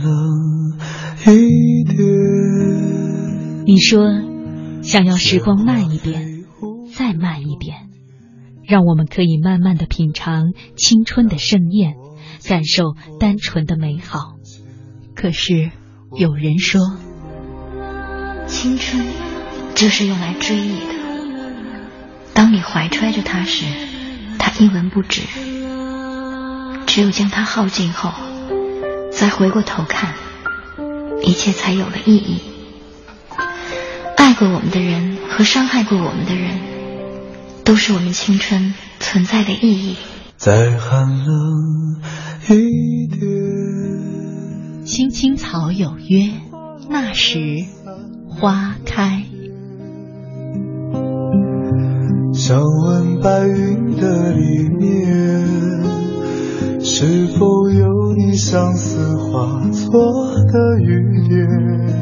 冷一点。你说想要时光慢一点，再慢一点，让我们可以慢慢的品尝青春的盛宴，感受单纯的美好。可是有人说，青春就是用来追忆的。当你怀揣着它时，它一文不值。只有将它耗尽后，再回过头看，一切才有了意义。爱过我们的人和伤害过我们的人，都是我们青春存在的意义。再寒冷一点。青青草有约，那时花开。想问白云的里面，是否有你相思化作的雨点？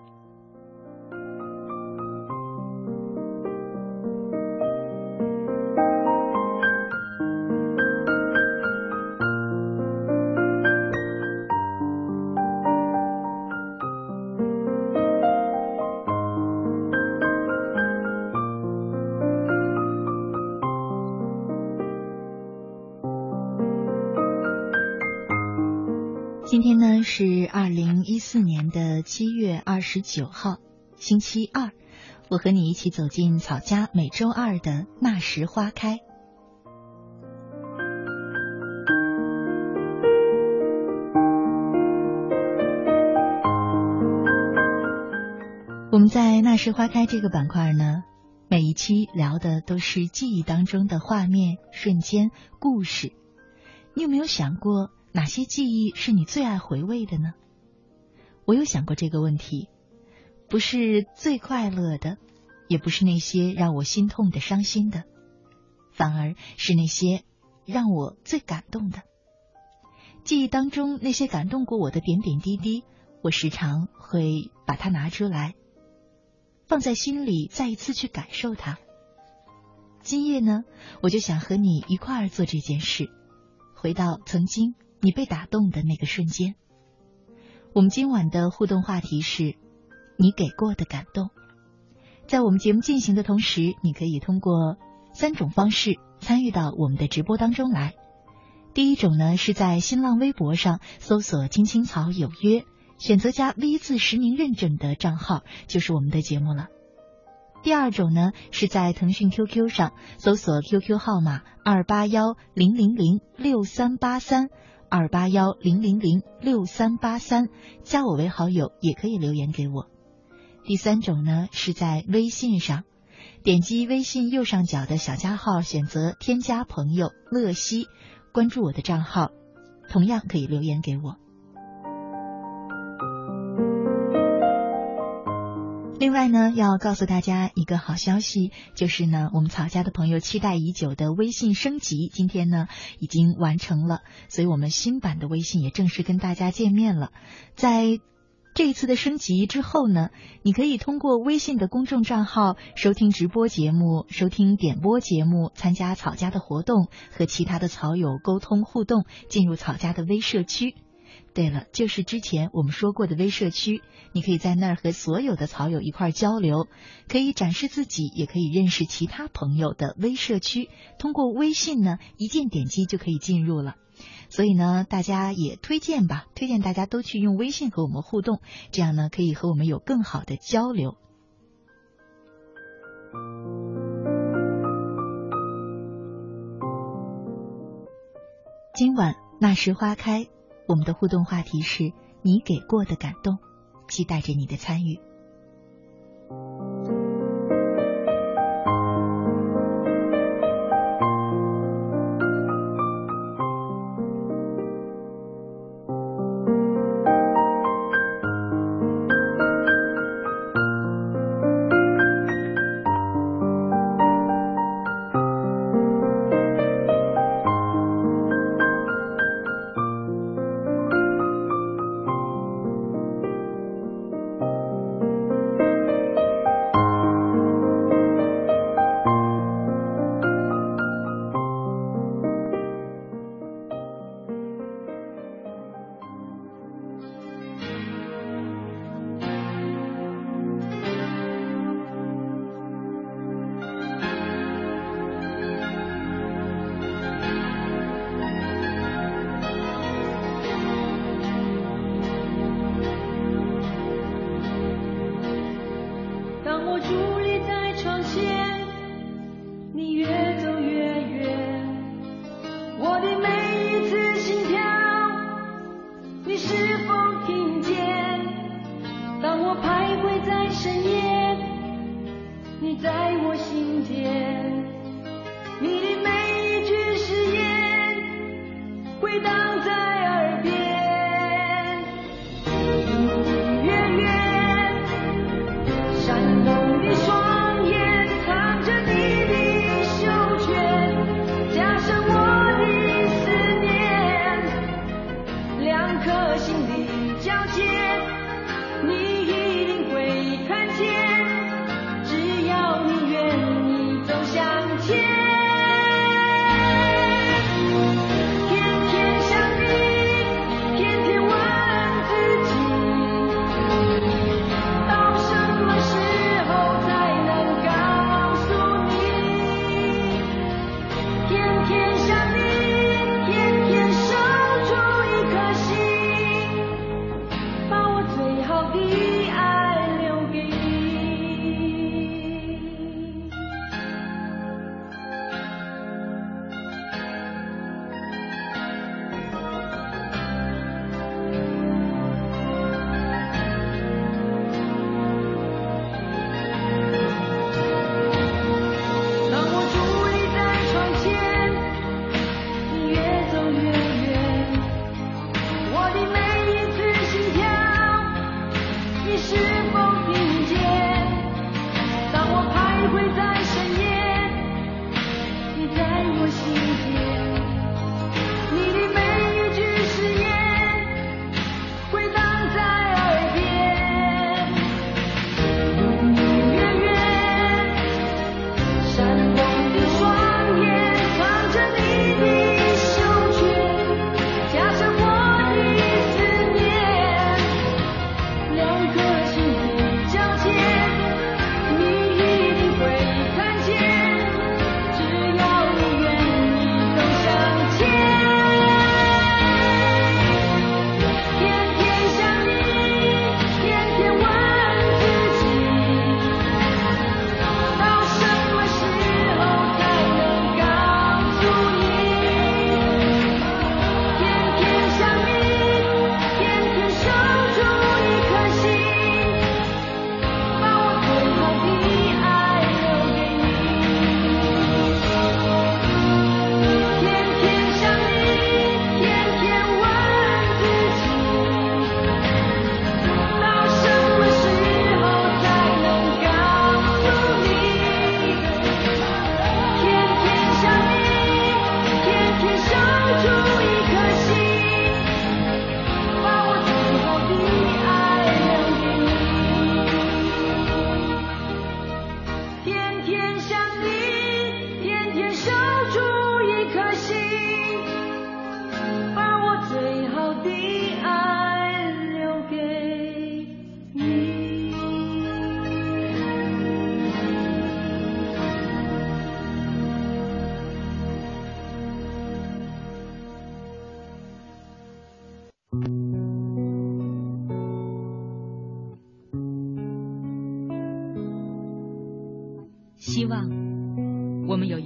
七月二十九号，星期二。我和你一起走进草家每周二的那时花开。我们在那时花开这个板块呢，每一期聊的都是记忆当中的画面、瞬间、故事。你有没有想过？哪些记忆是你最爱回味的呢？我有想过这个问题，不是最快乐的，也不是那些让我心痛的、伤心的，反而是那些让我最感动的。记忆当中那些感动过我的点点滴滴，我时常会把它拿出来，放在心里，再一次去感受它。今夜呢，我就想和你一块儿做这件事，回到曾经。你被打动的那个瞬间。我们今晚的互动话题是：你给过的感动。在我们节目进行的同时，你可以通过三种方式参与到我们的直播当中来。第一种呢，是在新浪微博上搜索“青青草有约”，选择加 V 字实名认证的账号，就是我们的节目了。第二种呢，是在腾讯 QQ 上搜索 QQ 号码二八幺零零零六三八三。二八幺零零零六三八三，加我为好友也可以留言给我。第三种呢，是在微信上，点击微信右上角的小加号，选择添加朋友乐西，关注我的账号，同样可以留言给我。另外呢，要告诉大家一个好消息，就是呢，我们草家的朋友期待已久的微信升级，今天呢已经完成了，所以我们新版的微信也正式跟大家见面了。在这一次的升级之后呢，你可以通过微信的公众账号收听直播节目、收听点播节目、参加草家的活动和其他的草友沟通互动，进入草家的微社区。对了，就是之前我们说过的微社区，你可以在那儿和所有的草友一块交流，可以展示自己，也可以认识其他朋友的微社区。通过微信呢，一键点击就可以进入了。所以呢，大家也推荐吧，推荐大家都去用微信和我们互动，这样呢，可以和我们有更好的交流。今晚那时花开，我们的互动话题是你给过的感动，期待着你的参与。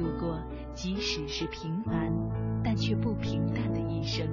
度过，即使是平凡，但却不平淡的一生。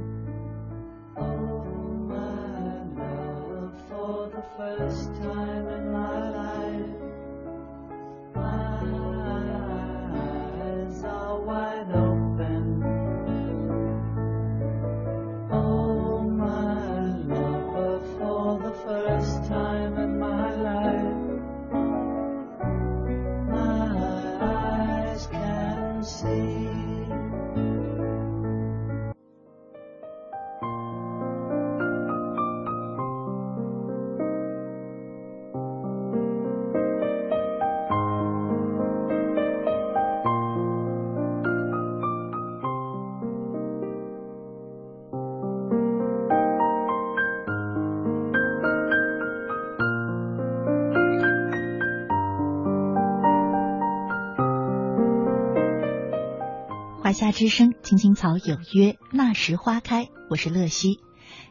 夏之声，青青草有约，那时花开。我是乐西。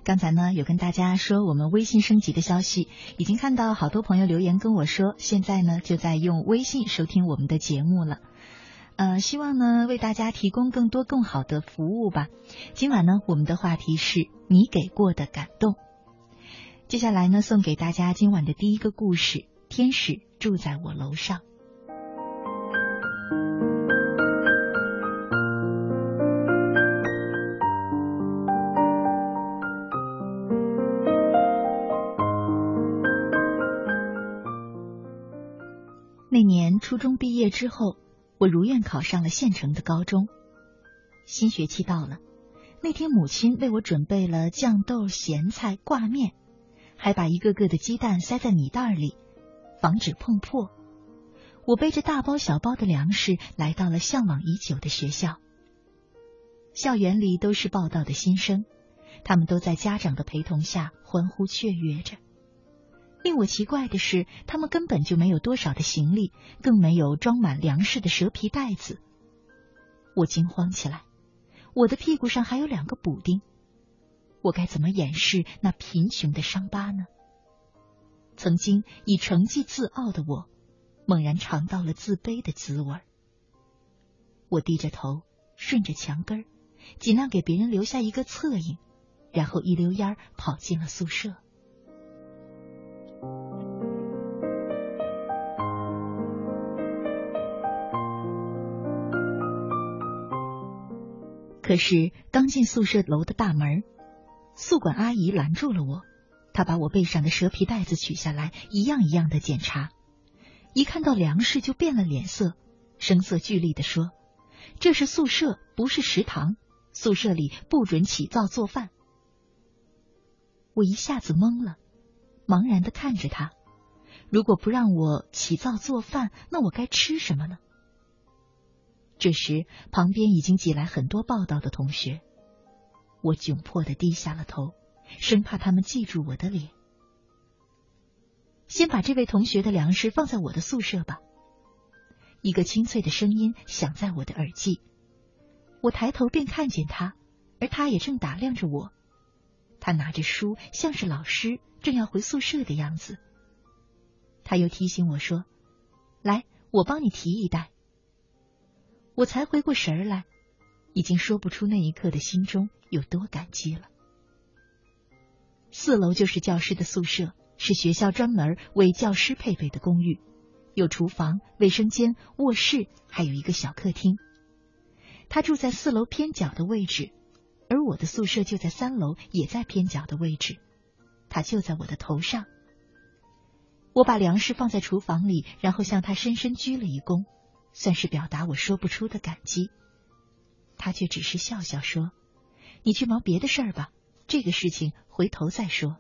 刚才呢，有跟大家说我们微信升级的消息，已经看到好多朋友留言跟我说，现在呢就在用微信收听我们的节目了。呃，希望呢为大家提供更多更好的服务吧。今晚呢，我们的话题是你给过的感动。接下来呢，送给大家今晚的第一个故事：天使住在我楼上。初中毕业之后，我如愿考上了县城的高中。新学期到了，那天母亲为我准备了酱豆、咸菜、挂面，还把一个个的鸡蛋塞在米袋里，防止碰破。我背着大包小包的粮食来到了向往已久的学校。校园里都是报道的新生，他们都在家长的陪同下欢呼雀跃着。令我奇怪的是，他们根本就没有多少的行李，更没有装满粮食的蛇皮袋子。我惊慌起来，我的屁股上还有两个补丁，我该怎么掩饰那贫穷的伤疤呢？曾经以成绩自傲的我，猛然尝到了自卑的滋味。我低着头，顺着墙根儿，尽量给别人留下一个侧影，然后一溜烟跑进了宿舍。可是刚进宿舍楼的大门，宿管阿姨拦住了我。她把我背上的蛇皮袋子取下来，一样一样的检查。一看到粮食就变了脸色，声色俱厉的说：“这是宿舍，不是食堂。宿舍里不准起灶做饭。”我一下子懵了，茫然的看着他。如果不让我起灶做饭，那我该吃什么呢？这时，旁边已经挤来很多报道的同学，我窘迫的低下了头，生怕他们记住我的脸。先把这位同学的粮食放在我的宿舍吧。一个清脆的声音响在我的耳际，我抬头便看见他，而他也正打量着我。他拿着书，像是老师正要回宿舍的样子。他又提醒我说：“来，我帮你提一袋。”我才回过神来，已经说不出那一刻的心中有多感激了。四楼就是教师的宿舍，是学校专门为教师配备的公寓，有厨房、卫生间、卧室，还有一个小客厅。他住在四楼偏角的位置，而我的宿舍就在三楼，也在偏角的位置。他就在我的头上。我把粮食放在厨房里，然后向他深深鞠了一躬。算是表达我说不出的感激，他却只是笑笑说：“你去忙别的事儿吧，这个事情回头再说。”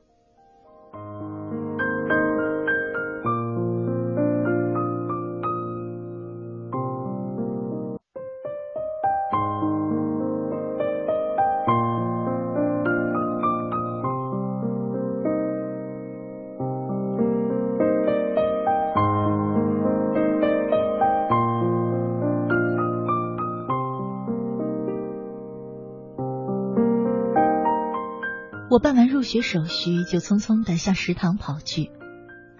我办完入学手续，就匆匆的向食堂跑去。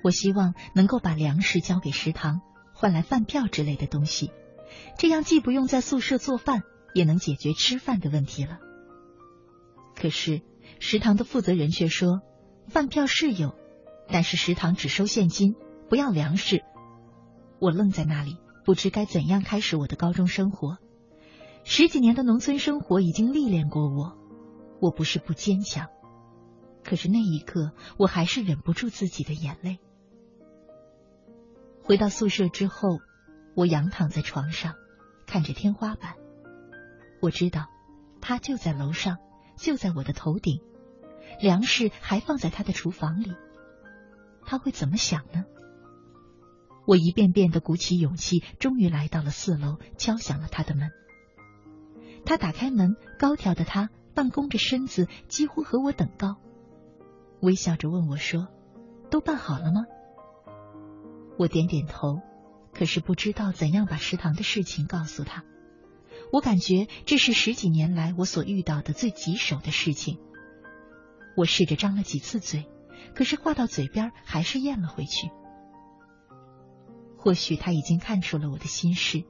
我希望能够把粮食交给食堂，换来饭票之类的东西，这样既不用在宿舍做饭，也能解决吃饭的问题了。可是食堂的负责人却说，饭票是有，但是食堂只收现金，不要粮食。我愣在那里，不知该怎样开始我的高中生活。十几年的农村生活已经历练过我，我不是不坚强。可是那一刻，我还是忍不住自己的眼泪。回到宿舍之后，我仰躺在床上，看着天花板。我知道，他就在楼上，就在我的头顶，粮食还放在他的厨房里。他会怎么想呢？我一遍遍的鼓起勇气，终于来到了四楼，敲响了他的门。他打开门，高挑的他半弓着身子，几乎和我等高。微笑着问我说：“都办好了吗？”我点点头，可是不知道怎样把食堂的事情告诉他。我感觉这是十几年来我所遇到的最棘手的事情。我试着张了几次嘴，可是话到嘴边还是咽了回去。或许他已经看出了我的心事。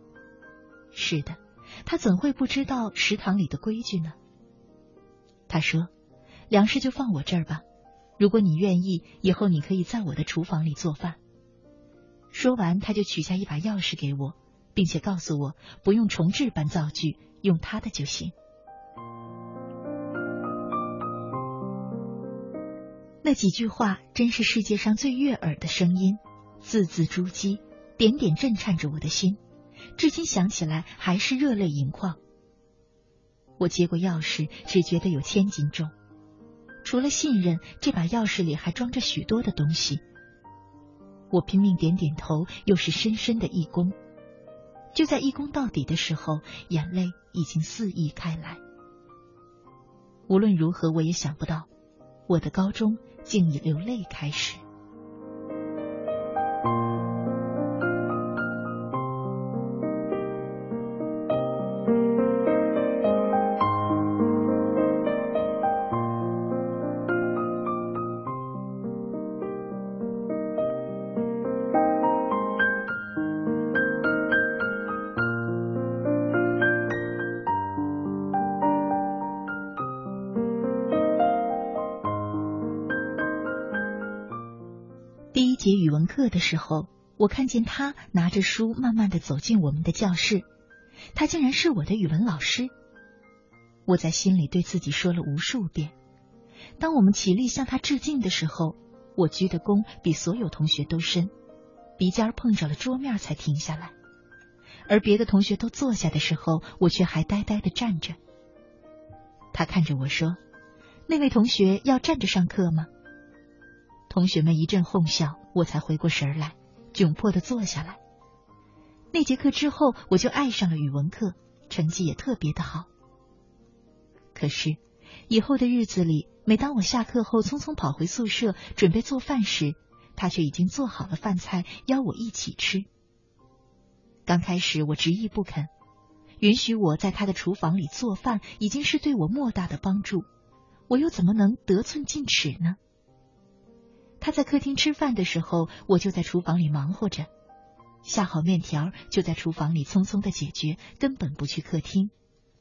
是的，他怎会不知道食堂里的规矩呢？他说：“粮食就放我这儿吧。”如果你愿意，以后你可以在我的厨房里做饭。说完，他就取下一把钥匙给我，并且告诉我不用重置搬造句，用他的就行。那几句话真是世界上最悦耳的声音，字字珠玑，点点震颤着我的心，至今想起来还是热泪盈眶。我接过钥匙，只觉得有千斤重。除了信任，这把钥匙里还装着许多的东西。我拼命点点头，又是深深的一躬。就在一躬到底的时候，眼泪已经肆意开来。无论如何，我也想不到，我的高中竟以流泪开始。时候，我看见他拿着书，慢慢的走进我们的教室。他竟然是我的语文老师。我在心里对自己说了无数遍：当我们起立向他致敬的时候，我鞠的躬比所有同学都深，鼻尖碰着了桌面才停下来；而别的同学都坐下的时候，我却还呆呆的站着。他看着我说：“那位同学要站着上课吗？”同学们一阵哄笑。我才回过神来，窘迫的坐下来。那节课之后，我就爱上了语文课，成绩也特别的好。可是以后的日子里，每当我下课后匆匆跑回宿舍准备做饭时，他却已经做好了饭菜，邀我一起吃。刚开始我执意不肯，允许我在他的厨房里做饭，已经是对我莫大的帮助，我又怎么能得寸进尺呢？他在客厅吃饭的时候，我就在厨房里忙活着，下好面条就在厨房里匆匆的解决，根本不去客厅，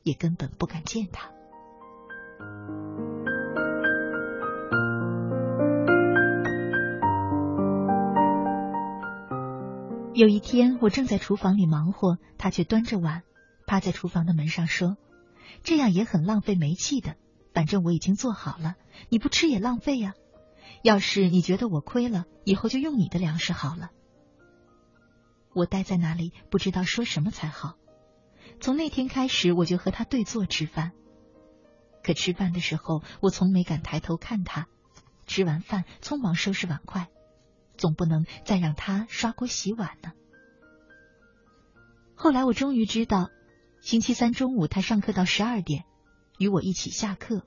也根本不敢见他。有一天，我正在厨房里忙活，他却端着碗趴在厨房的门上说：“这样也很浪费煤气的，反正我已经做好了，你不吃也浪费呀。”要是你觉得我亏了，以后就用你的粮食好了。我待在那里，不知道说什么才好。从那天开始，我就和他对坐吃饭。可吃饭的时候，我从没敢抬头看他。吃完饭，匆忙收拾碗筷，总不能再让他刷锅洗碗呢。后来我终于知道，星期三中午他上课到十二点，与我一起下课，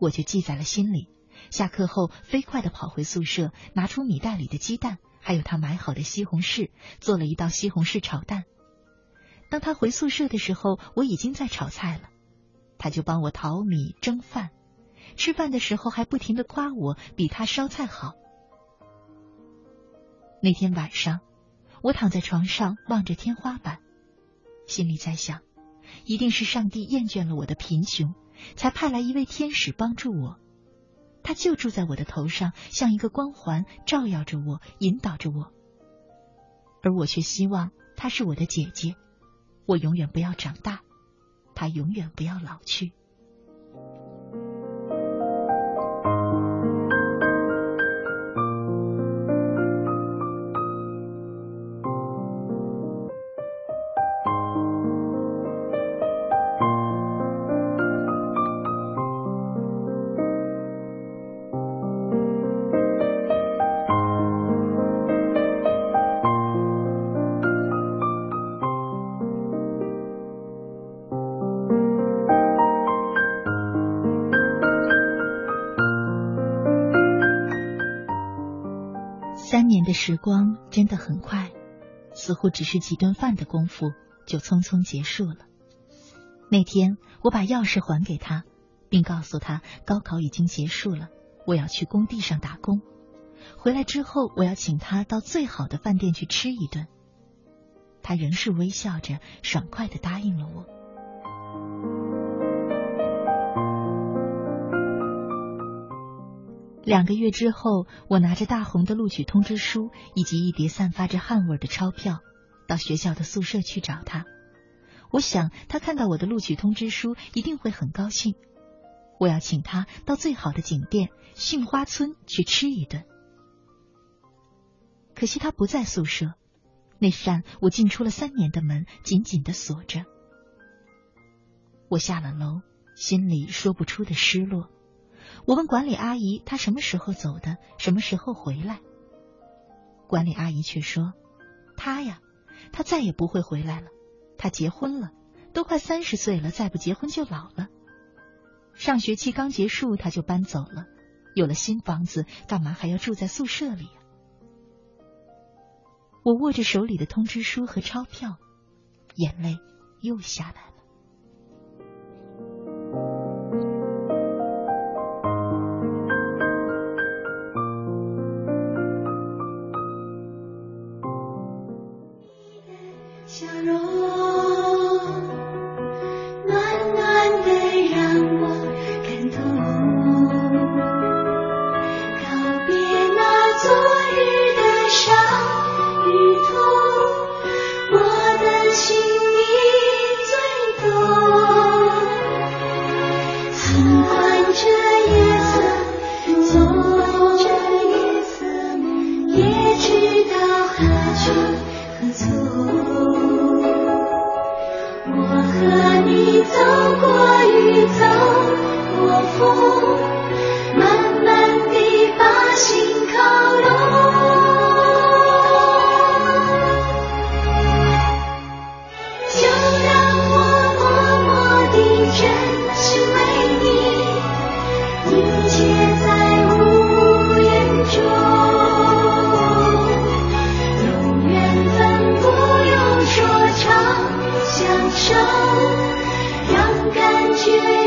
我就记在了心里。下课后，飞快的跑回宿舍，拿出米袋里的鸡蛋，还有他买好的西红柿，做了一道西红柿炒蛋。当他回宿舍的时候，我已经在炒菜了，他就帮我淘米蒸饭，吃饭的时候还不停的夸我比他烧菜好。那天晚上，我躺在床上望着天花板，心里在想，一定是上帝厌倦了我的贫穷，才派来一位天使帮助我。他就住在我的头上，像一个光环，照耀着我，引导着我。而我却希望她是我的姐姐，我永远不要长大，她永远不要老去。时光真的很快，似乎只是几顿饭的功夫就匆匆结束了。那天，我把钥匙还给他，并告诉他高考已经结束了，我要去工地上打工。回来之后，我要请他到最好的饭店去吃一顿。他仍是微笑着，爽快的答应了我。两个月之后，我拿着大红的录取通知书以及一叠散发着汗味的钞票，到学校的宿舍去找他。我想他看到我的录取通知书一定会很高兴。我要请他到最好的景点杏花村去吃一顿。可惜他不在宿舍，那扇我进出了三年的门紧紧的锁着。我下了楼，心里说不出的失落。我问管理阿姨，她什么时候走的？什么时候回来？管理阿姨却说：“她呀，她再也不会回来了。她结婚了，都快三十岁了，再不结婚就老了。上学期刚结束，她就搬走了，有了新房子，干嘛还要住在宿舍里？”我握着手里的通知书和钞票，眼泪又下来。手，让感觉。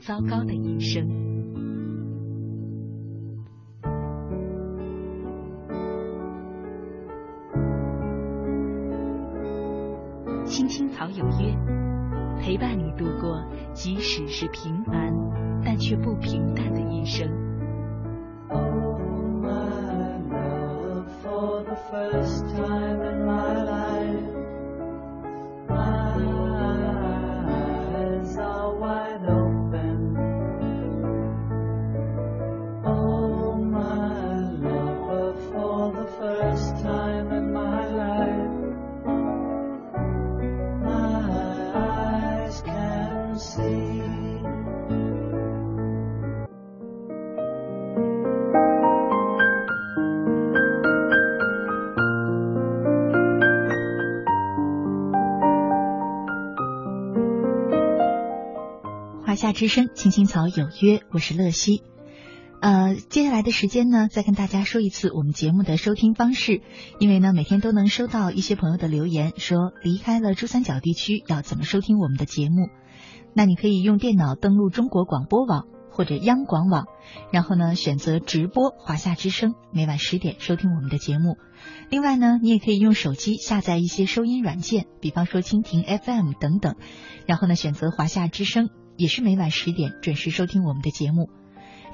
糟糕的一生。青青草有约，陪伴你度过即使是平凡但却不平淡的一生。first time 之声·青青草有约”，我是乐西。呃，接下来的时间呢，再跟大家说一次我们节目的收听方式。因为呢，每天都能收到一些朋友的留言，说离开了珠三角地区要怎么收听我们的节目。那你可以用电脑登录中国广播网或者央广网，然后呢选择直播华夏之声，每晚十点收听我们的节目。另外呢，你也可以用手机下载一些收音软件，比方说蜻蜓 FM 等等，然后呢选择华夏之声，也是每晚十点准时收听我们的节目。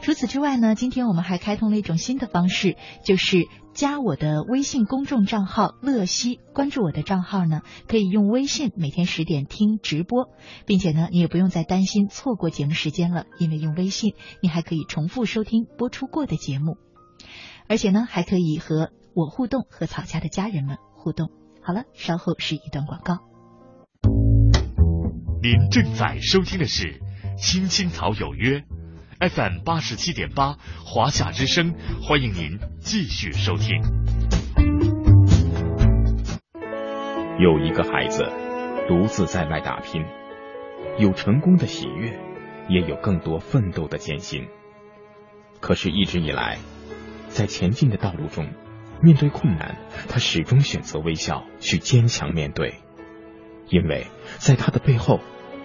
除此之外呢，今天我们还开通了一种新的方式，就是加我的微信公众账号“乐西”，关注我的账号呢，可以用微信每天十点听直播，并且呢，你也不用再担心错过节目时间了，因为用微信你还可以重复收听播出过的节目，而且呢，还可以和我互动，和草家的家人们互动。好了，稍后是一段广告。您正在收听的是《青青草有约》。FM 八十七点八，华夏之声，欢迎您继续收听。有一个孩子独自在外打拼，有成功的喜悦，也有更多奋斗的艰辛。可是，一直以来，在前进的道路中，面对困难，他始终选择微笑，去坚强面对，因为在他的背后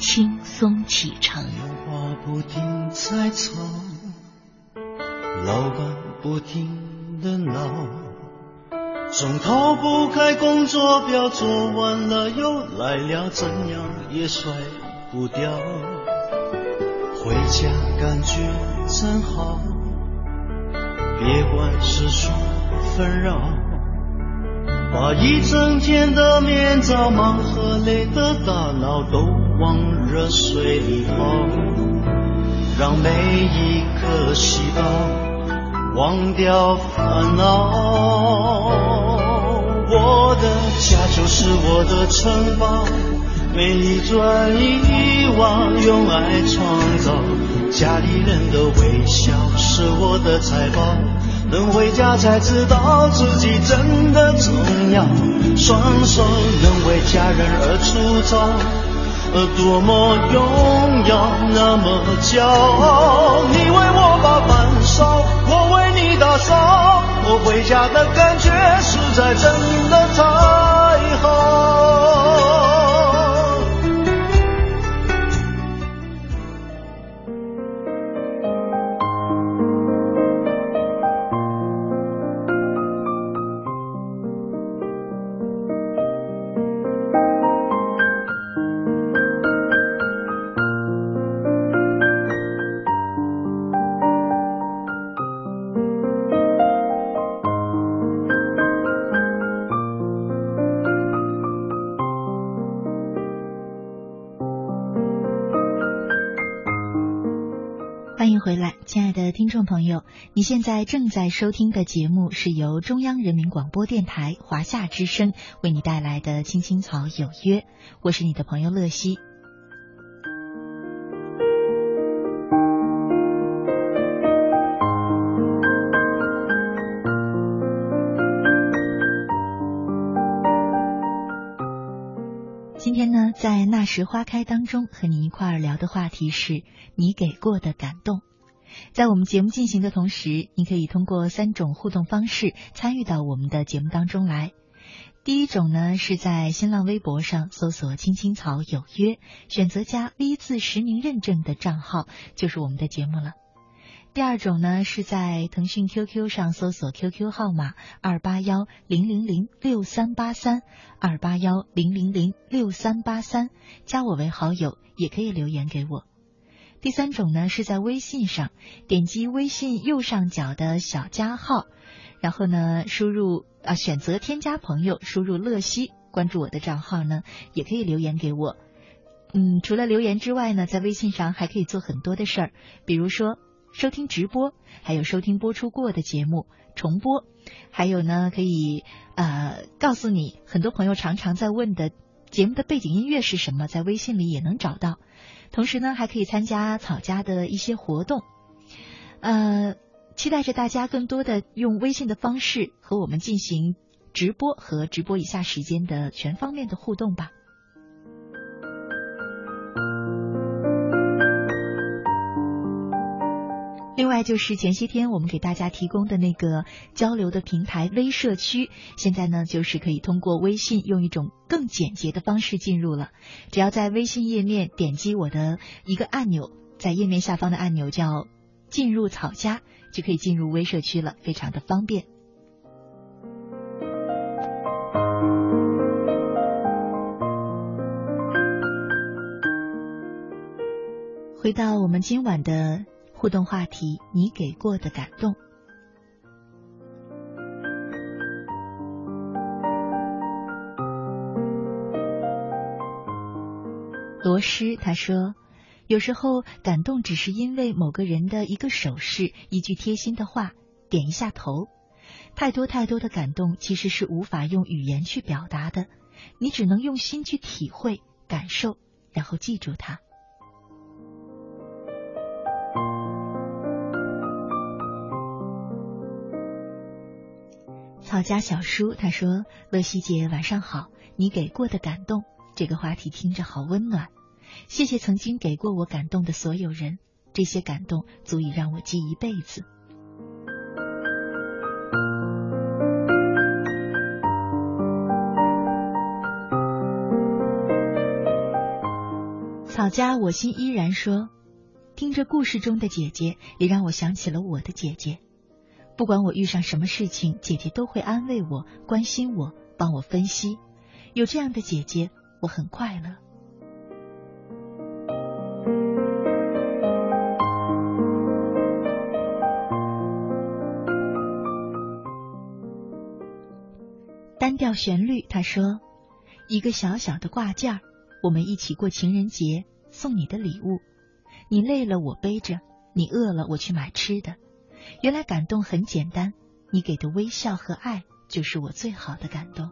轻松启程。话不停在吵，老板不停的闹。总逃不开工作表，做完了又来了，怎样也甩不掉。回家感觉真好，别管世俗纷扰，把一整天的面罩、忙和累的大脑都往热水里泡，让每一颗细胞。忘掉烦恼，我的家就是我的城堡，每一砖一瓦用爱创造，家里人的微笑是我的财宝，能回家才知道自己真的重要，双手能为家人而粗糙，而多么荣耀，那么骄傲，你为我把饭烧。我为你打扫，我回家的感觉实在真的太好。你现在正在收听的节目是由中央人民广播电台华夏之声为你带来的《青青草有约》，我是你的朋友乐西。今天呢，在那时花开当中，和你一块儿聊的话题是你给过的感动。在我们节目进行的同时，你可以通过三种互动方式参与到我们的节目当中来。第一种呢，是在新浪微博上搜索“青青草有约”，选择加 V 字实名认证的账号，就是我们的节目了。第二种呢，是在腾讯 QQ 上搜索 QQ 号码二八幺零零零六三八三二八幺零零零六三八三，加我为好友，也可以留言给我。第三种呢，是在微信上点击微信右上角的小加号，然后呢，输入啊选择添加朋友，输入乐西，关注我的账号呢，也可以留言给我。嗯，除了留言之外呢，在微信上还可以做很多的事儿，比如说收听直播，还有收听播出过的节目重播，还有呢，可以呃告诉你很多朋友常常在问的节目的背景音乐是什么，在微信里也能找到。同时呢，还可以参加草家的一些活动，呃，期待着大家更多的用微信的方式和我们进行直播和直播以下时间的全方面的互动吧。另外就是前些天我们给大家提供的那个交流的平台微社区，现在呢就是可以通过微信用一种更简洁的方式进入了。只要在微信页面点击我的一个按钮，在页面下方的按钮叫“进入草家”，就可以进入微社区了，非常的方便。回到我们今晚的。互动话题：你给过的感动。罗诗他说：“有时候感动只是因为某个人的一个手势、一句贴心的话、点一下头。太多太多的感动其实是无法用语言去表达的，你只能用心去体会、感受，然后记住它。”草家小叔他说：“乐西姐晚上好，你给过的感动，这个话题听着好温暖。谢谢曾经给过我感动的所有人，这些感动足以让我记一辈子。”草家我心依然说：“听着故事中的姐姐，也让我想起了我的姐姐。”不管我遇上什么事情，姐姐都会安慰我、关心我、帮我分析。有这样的姐姐，我很快乐。单调旋律，他说：“一个小小的挂件儿，我们一起过情人节，送你的礼物。你累了，我背着；你饿了，我去买吃的。”原来感动很简单，你给的微笑和爱就是我最好的感动。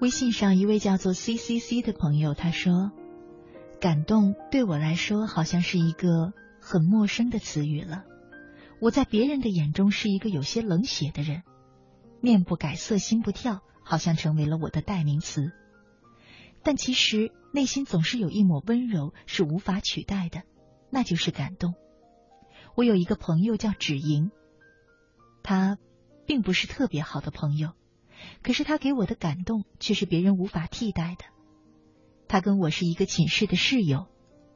微信上一位叫做 C C C 的朋友，他说。感动对我来说好像是一个很陌生的词语了。我在别人的眼中是一个有些冷血的人，面不改色心不跳，好像成为了我的代名词。但其实内心总是有一抹温柔是无法取代的，那就是感动。我有一个朋友叫芷莹，他并不是特别好的朋友，可是他给我的感动却是别人无法替代的。他跟我是一个寝室的室友，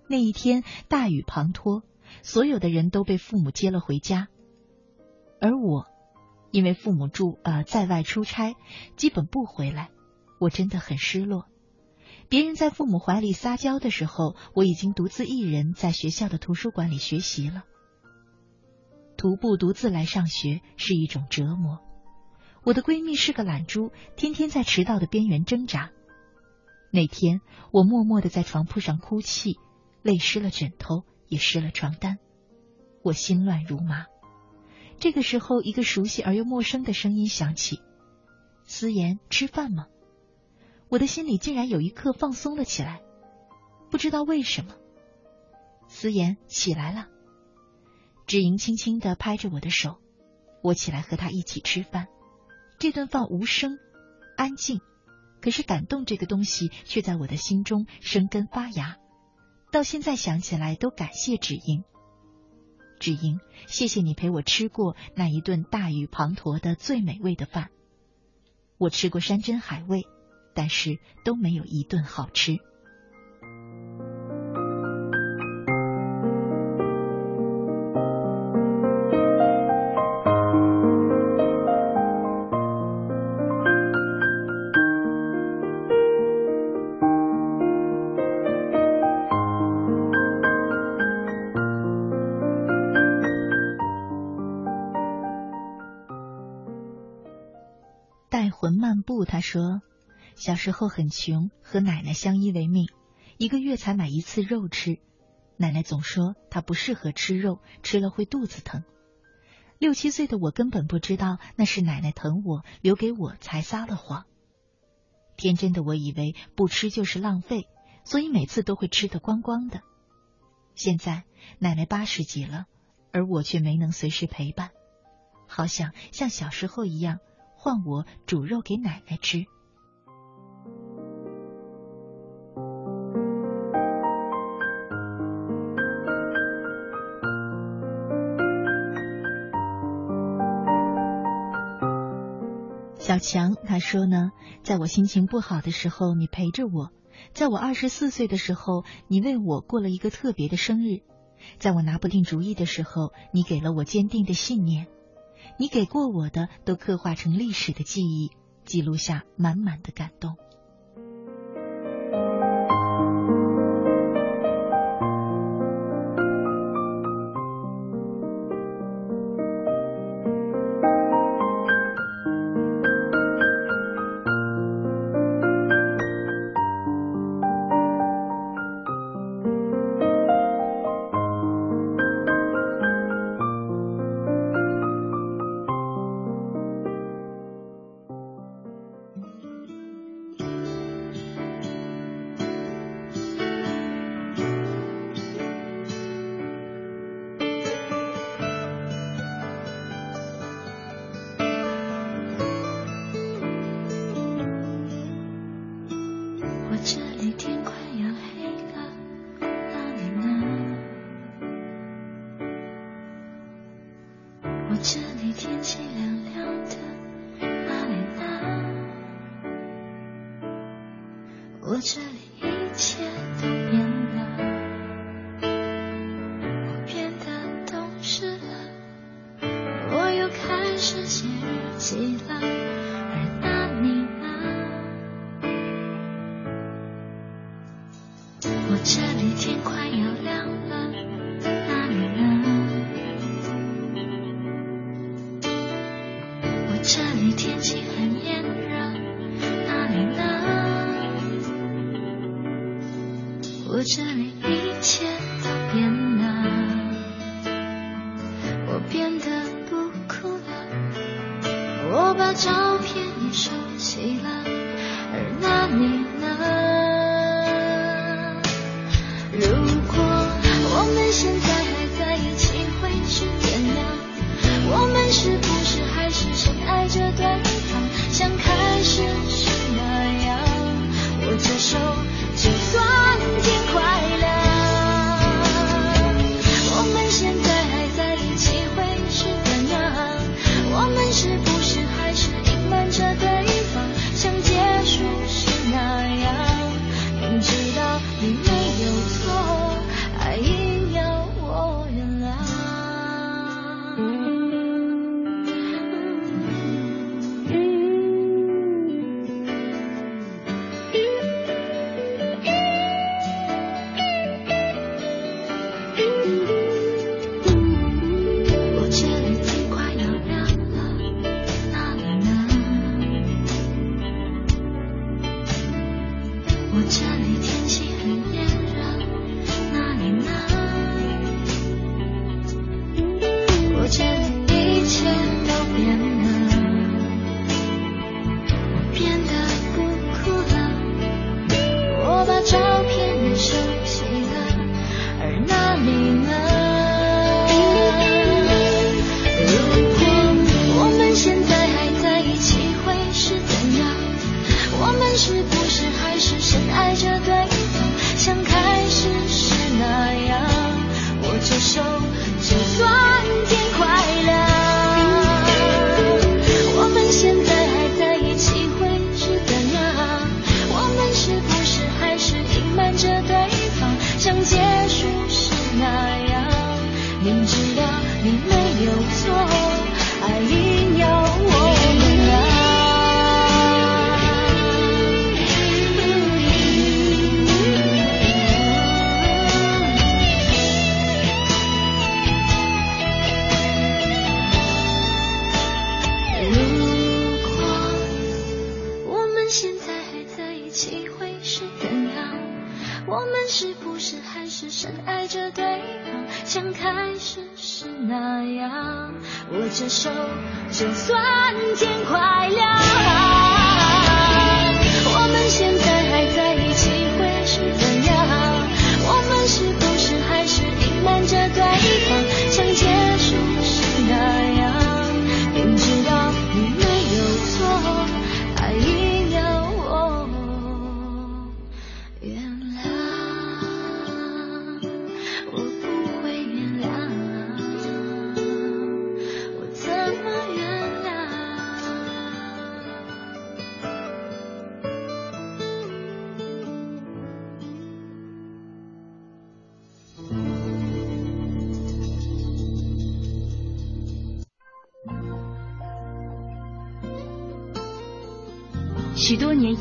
那一天大雨滂沱，所有的人都被父母接了回家，而我因为父母住呃在外出差，基本不回来，我真的很失落。别人在父母怀里撒娇的时候，我已经独自一人在学校的图书馆里学习了。徒步独自来上学是一种折磨。我的闺蜜是个懒猪，天天在迟到的边缘挣扎。那天，我默默的在床铺上哭泣，泪湿了枕头，也湿了床单。我心乱如麻。这个时候，一个熟悉而又陌生的声音响起：“思妍，吃饭吗？”我的心里竟然有一刻放松了起来，不知道为什么。思妍起来了，芷莹轻轻的拍着我的手，我起来和她一起吃饭。这顿饭无声，安静，可是感动这个东西却在我的心中生根发芽。到现在想起来都感谢芷莹。芷莹，谢谢你陪我吃过那一顿大雨滂沱的最美味的饭。我吃过山珍海味。但是都没有一顿好吃。说。小时候很穷，和奶奶相依为命，一个月才买一次肉吃。奶奶总说她不适合吃肉，吃了会肚子疼。六七岁的我根本不知道那是奶奶疼我，留给我才撒了谎。天真的我以为不吃就是浪费，所以每次都会吃得光光的。现在奶奶八十几了，而我却没能随时陪伴，好想像小时候一样，换我煮肉给奶奶吃。小强他说呢，在我心情不好的时候，你陪着我；在我二十四岁的时候，你为我过了一个特别的生日；在我拿不定主意的时候，你给了我坚定的信念。你给过我的，都刻画成历史的记忆，记录下满满的感动。是深爱着对方，像开始时那样握着手，就算天快亮。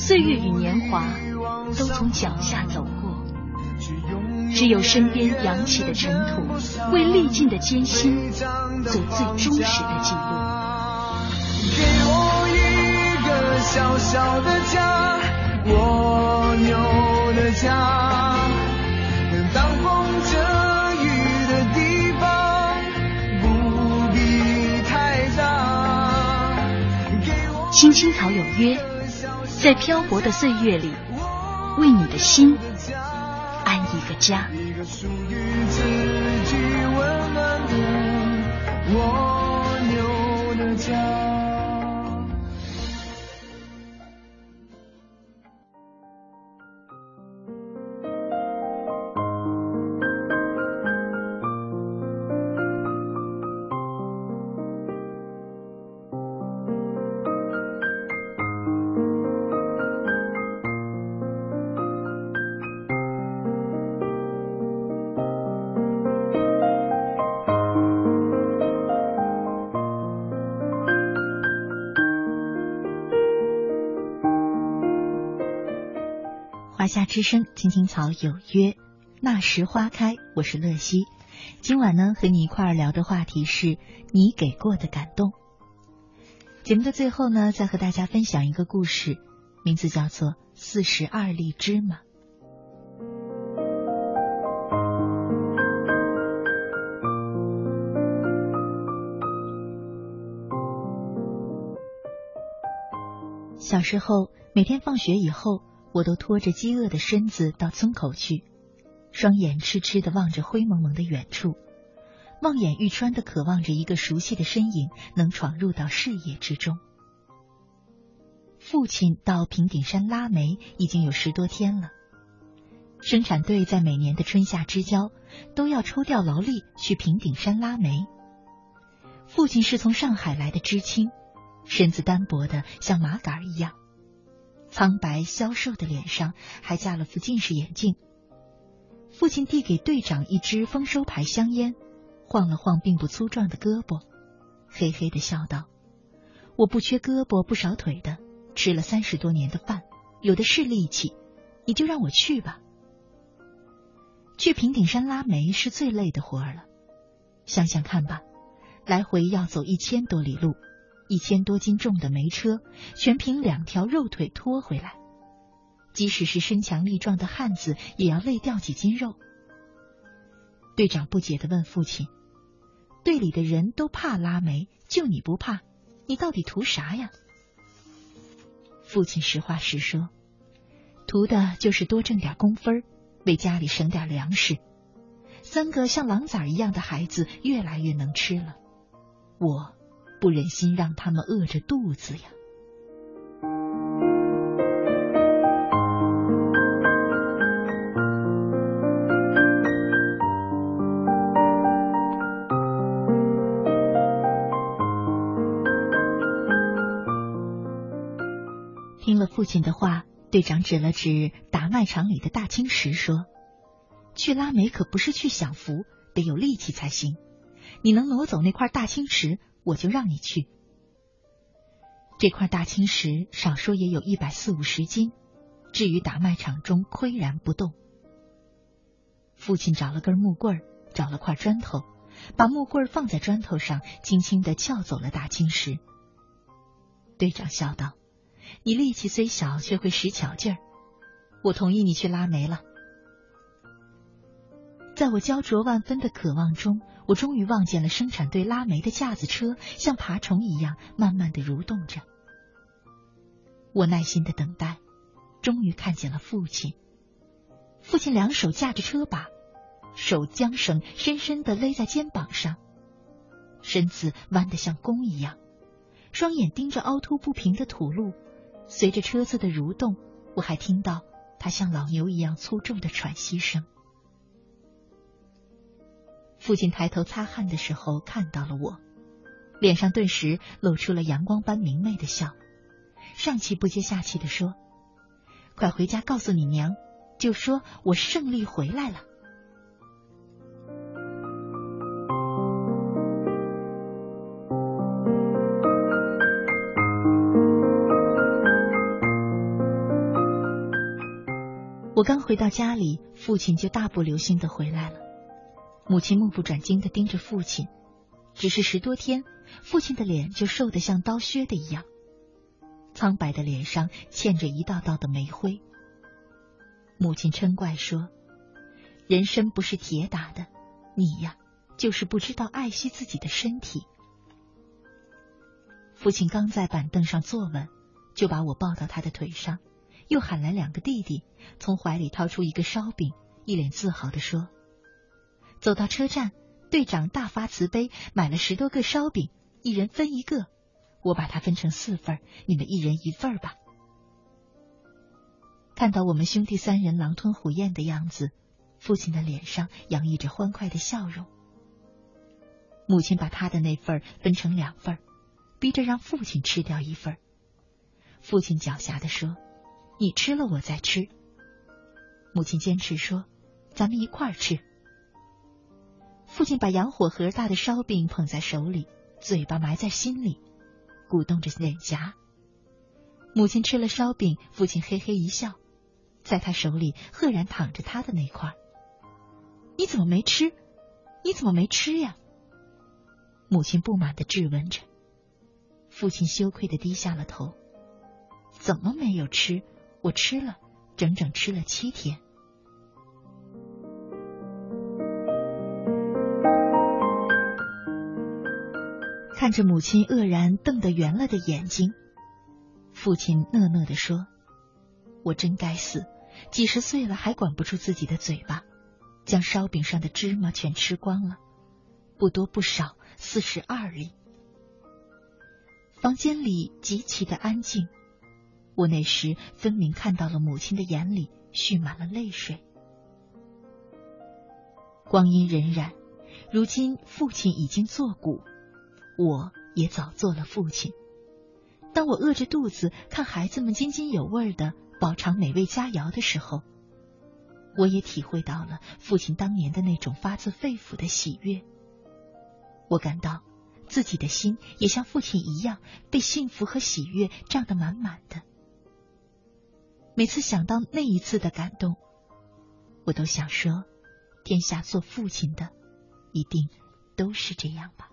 岁月与年华都从脚下走过，只有身边扬起的尘土，为历尽的艰辛做最忠实的记录。给我一个小小的家，蜗牛的家，能挡风遮雨的地方，不必太大。青青草有约。在漂泊的岁月里，为你的心安一个家。之声，青青草有约，那时花开。我是乐西，今晚呢和你一块儿聊的话题是你给过的感动。节目的最后呢，再和大家分享一个故事，名字叫做《四十二粒芝麻》。小时候，每天放学以后。我都拖着饥饿的身子到村口去，双眼痴痴的望着灰蒙蒙的远处，望眼欲穿的渴望着一个熟悉的身影能闯入到视野之中。父亲到平顶山拉煤已经有十多天了，生产队在每年的春夏之交都要抽调劳力去平顶山拉煤。父亲是从上海来的知青，身子单薄的像麻杆一样。苍白消瘦的脸上还架了副近视眼镜。父亲递给队长一支丰收牌香烟，晃了晃并不粗壮的胳膊，嘿嘿的笑道：“我不缺胳膊不少腿的，吃了三十多年的饭，有的是力气，你就让我去吧。去平顶山拉煤是最累的活儿了，想想看吧，来回要走一千多里路，一千多斤重的煤车，全凭两条肉腿拖回来。”即使是身强力壮的汉子，也要累掉几斤肉。队长不解的问父亲：“队里的人都怕拉煤，就你不怕？你到底图啥呀？”父亲实话实说：“图的就是多挣点工分，为家里省点粮食。三个像狼崽一样的孩子越来越能吃了，我不忍心让他们饿着肚子呀。”听了父亲的话，队长指了指打麦场里的大青石，说：“去拉煤可不是去享福，得有力气才行。你能挪走那块大青石，我就让你去。这块大青石少说也有一百四五十斤，至于打麦场中岿然不动。”父亲找了根木棍，找了块砖头，把木棍放在砖头上，轻轻的撬走了大青石。队长笑道。你力气虽小，却会使巧劲儿。我同意你去拉煤了。在我焦灼万分的渴望中，我终于望见了生产队拉煤的架子车，像爬虫一样慢慢的蠕动着。我耐心的等待，终于看见了父亲。父亲两手架着车把，手缰绳深深的勒在肩膀上，身子弯得像弓一样，双眼盯着凹凸不平的土路。随着车子的蠕动，我还听到他像老牛一样粗重的喘息声。父亲抬头擦汗的时候看到了我，脸上顿时露出了阳光般明媚的笑，上气不接下气的说：“快回家告诉你娘，就说我胜利回来了。”我刚回到家里，父亲就大步流星的回来了。母亲目不转睛的盯着父亲，只是十多天，父亲的脸就瘦得像刀削的一样，苍白的脸上嵌着一道道的煤灰。母亲嗔怪说：“人参不是铁打的，你呀，就是不知道爱惜自己的身体。”父亲刚在板凳上坐稳，就把我抱到他的腿上。又喊来两个弟弟，从怀里掏出一个烧饼，一脸自豪的说：“走到车站，队长大发慈悲，买了十多个烧饼，一人分一个。我把它分成四份，你们一人一份吧。”看到我们兄弟三人狼吞虎咽的样子，父亲的脸上洋溢着欢快的笑容。母亲把他的那份分成两份，逼着让父亲吃掉一份。父亲狡黠的说。你吃了，我再吃。母亲坚持说：“咱们一块儿吃。”父亲把洋火盒大的烧饼捧在手里，嘴巴埋在心里，鼓动着脸颊。母亲吃了烧饼，父亲嘿嘿一笑，在他手里赫然躺着他的那块。你怎么没吃？你怎么没吃呀？母亲不满的质问着。父亲羞愧的低下了头。怎么没有吃？我吃了，整整吃了七天。看着母亲愕然瞪得圆了的眼睛，父亲讷讷的说：“我真该死，几十岁了还管不住自己的嘴巴，将烧饼上的芝麻全吃光了，不多不少，四十二粒。”房间里极其的安静。我那时分明看到了母亲的眼里蓄满了泪水。光阴荏苒，如今父亲已经作古，我也早做了父亲。当我饿着肚子看孩子们津津有味的饱尝美味佳肴的时候，我也体会到了父亲当年的那种发自肺腑的喜悦。我感到自己的心也像父亲一样被幸福和喜悦胀得满满的。每次想到那一次的感动，我都想说：天下做父亲的，一定都是这样吧。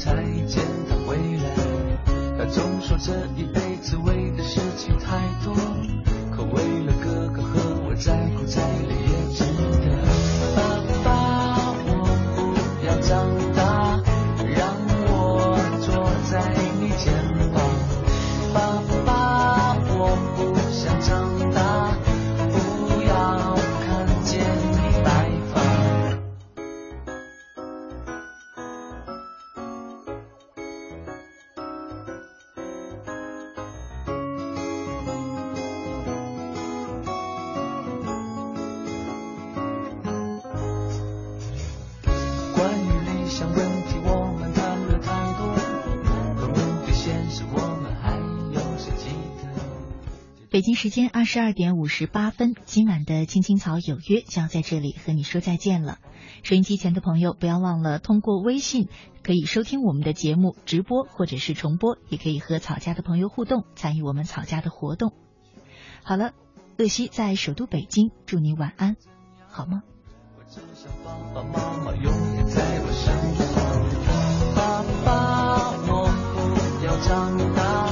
才见他回来。他总说这一辈子为的事情太多，二十二点五十八分，今晚的青青草有约就要在这里和你说再见了。收音机前的朋友，不要忘了通过微信可以收听我们的节目直播或者是重播，也可以和草家的朋友互动，参与我们草家的活动。好了，乐西在首都北京，祝你晚安，好吗？我只想爸爸妈妈永远在我身旁。爸爸，我不要长大